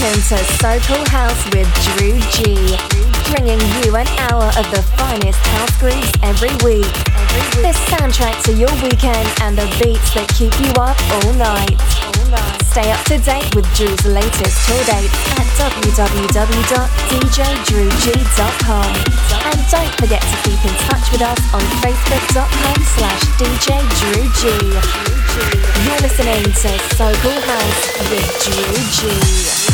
welcome to So Cool House with Drew G, bringing you an hour of the finest house grooves every week. The soundtrack to your weekend and the beats that keep you up all night. Stay up to date with Drew's latest tour dates at www.djdrewg.com. And don't forget to keep in touch with us on facebook.com slash djdrewg. You're listening to So Cool House with Drew G.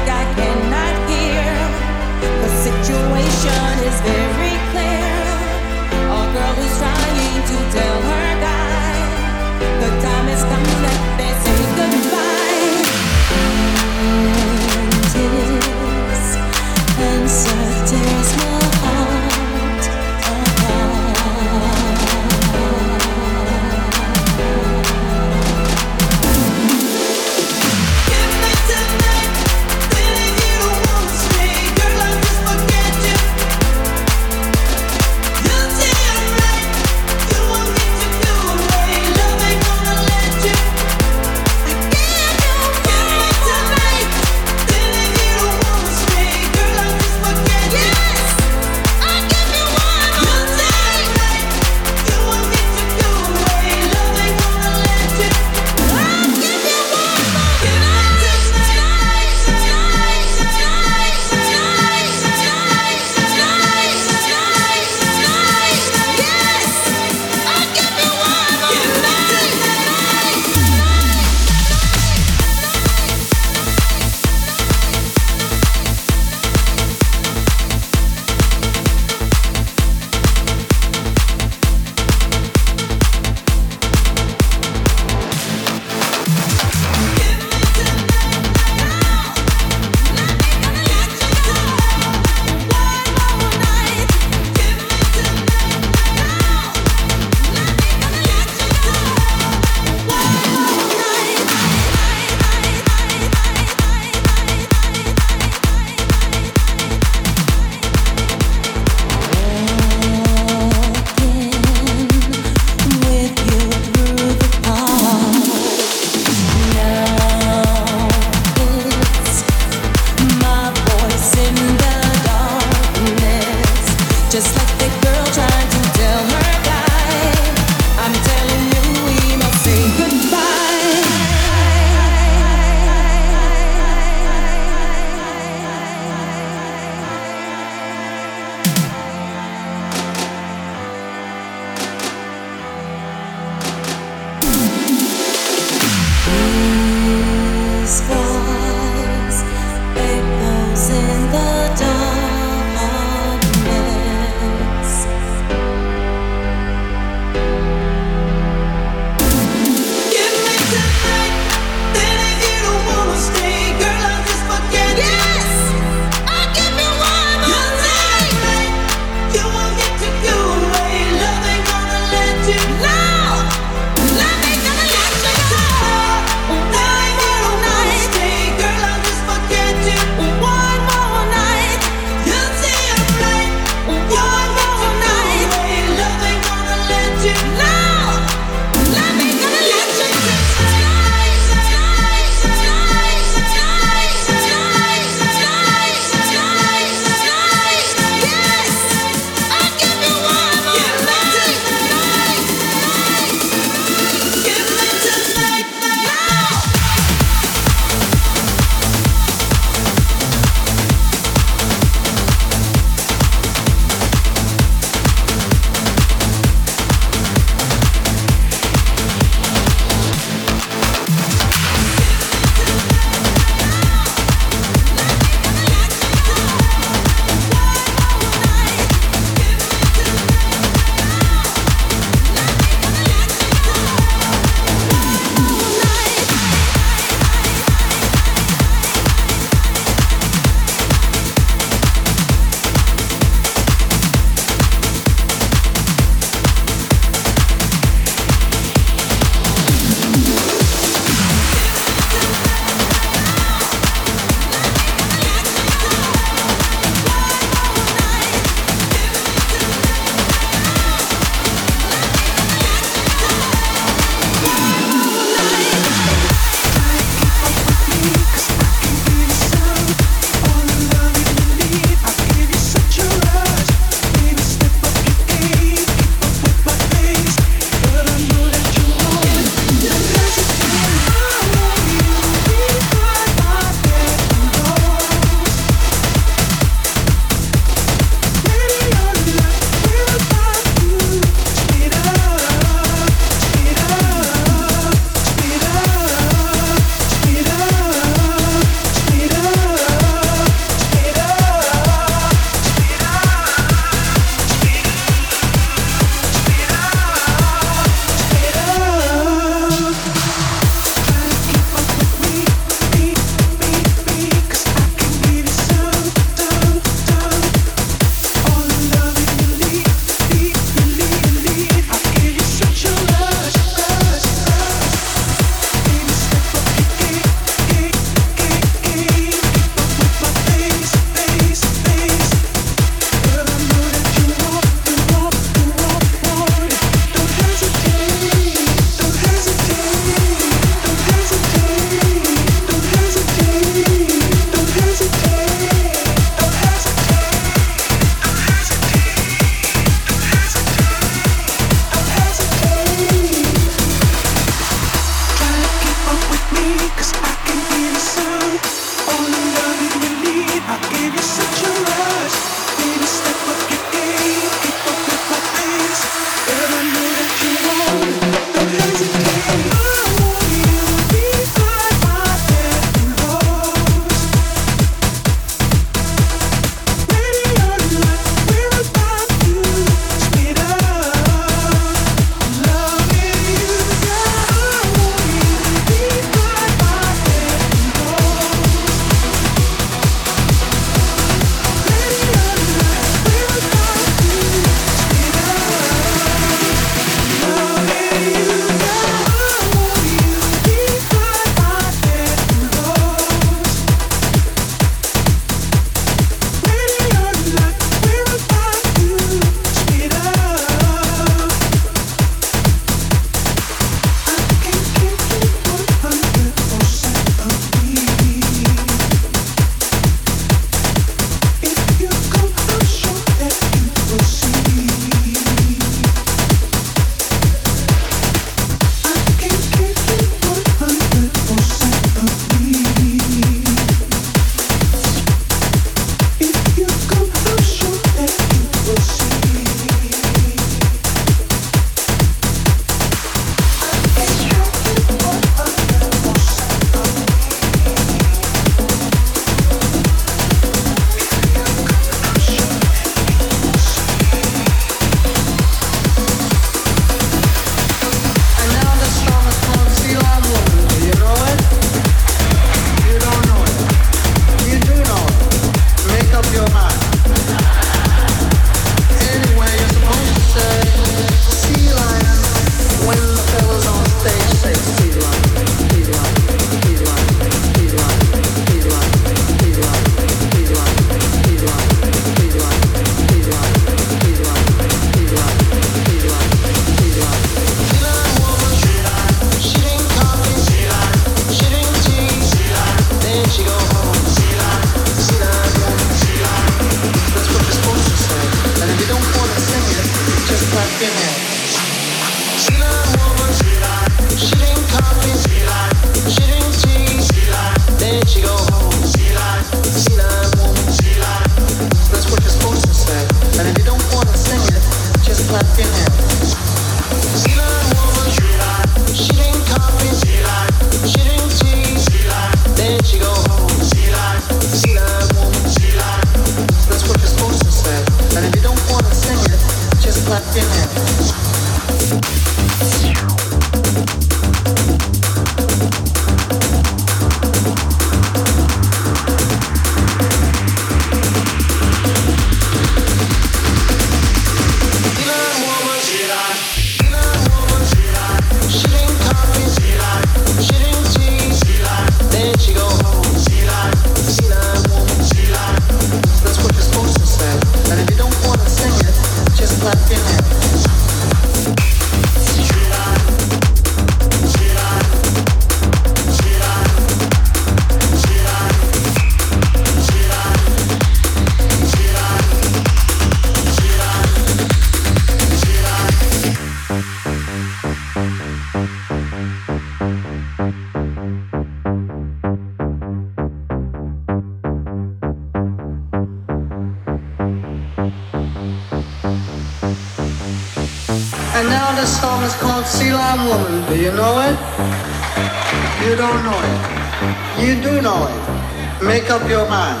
don't know it. You do know it. Make up your mind.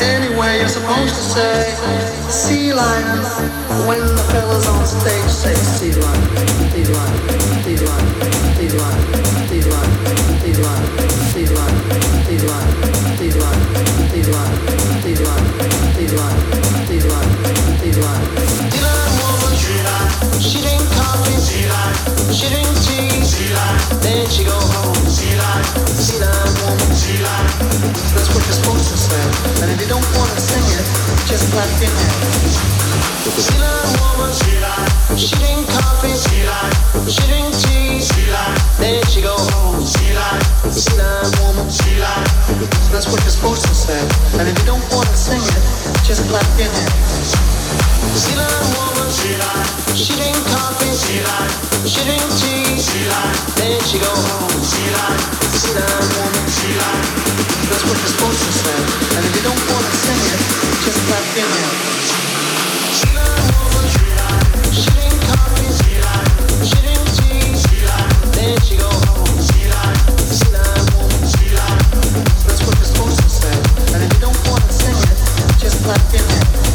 Anyway, you're supposed to say sea lions when the fellas on stage say sea lions, sea lions, sea lions, sea lions. don't wanna sing it, just clap it in. She like woman, she like, she drink copy, she like, she drink tea, she like, then she go star woman. She lied. That's what the spokesman said. And if you don't want to sing it, just clap your hands. She lied, woman. She lied. She didn't coffee. She lied. She didn't tea. She lied. Then she go home. She lied. Star woman. That's what the spokesman said. And if you don't want to sing it, just clap your hands. She lied, woman. She lied. She didn't coffee. She lied. She didn't tea. She lied. Then she go. club Dylan.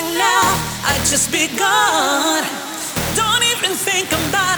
Me now, I just begun. Don't even think about